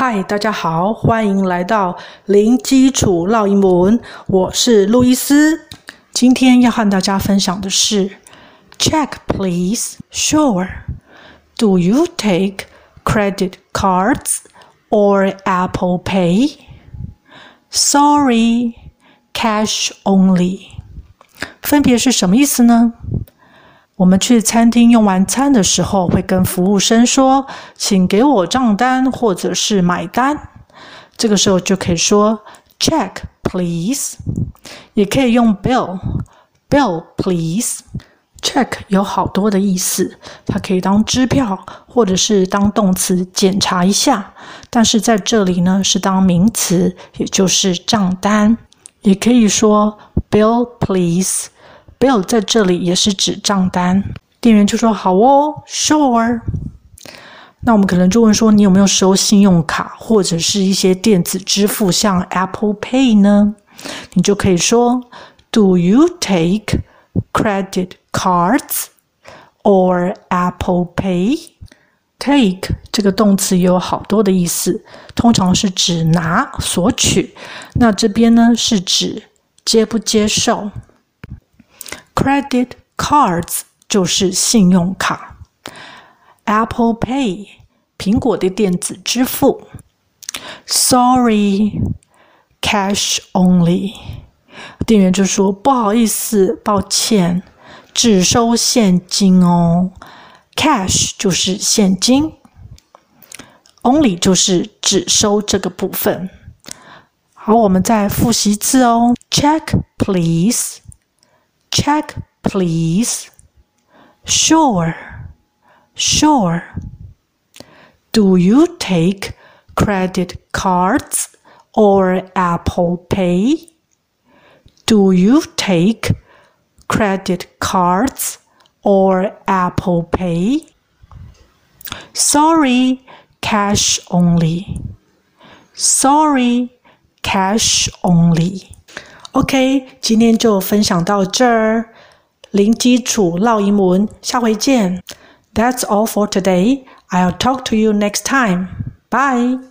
嗨，大家好，欢迎来到零基础绕英文。我是路易斯，今天要和大家分享的是 Check, please. Sure. Do you take credit cards or Apple Pay? Sorry, cash only. 分别是什么意思呢？我们去餐厅用完餐的时候，会跟服务生说：“请给我账单，或者是买单。”这个时候就可以说 “Check, please”，也可以用 “bill”，“bill, please”。Check 有好多的意思，它可以当支票，或者是当动词检查一下。但是在这里呢，是当名词，也就是账单，也可以说 “Bill, please”。Bill 在这里也是指账单，店员就说：“好哦，Sure。”那我们可能就问说：“你有没有收信用卡或者是一些电子支付，像 Apple Pay 呢？”你就可以说：“Do you take credit cards or Apple Pay？”Take 这个动词有好多的意思，通常是指拿、索取。那这边呢是指接不接受。Credit cards 就是信用卡，Apple Pay 苹果的电子支付，Sorry cash only 店员就说不好意思，抱歉，只收现金哦。Cash 就是现金，Only 就是只收这个部分。好，我们再复习一次哦，Check please。Check, please. Sure, sure. Do you take credit cards or Apple Pay? Do you take credit cards or Apple Pay? Sorry, cash only. Sorry, cash only. OK，今天就分享到这儿。零基础烙英文，下回见。That's all for today. I'll talk to you next time. Bye.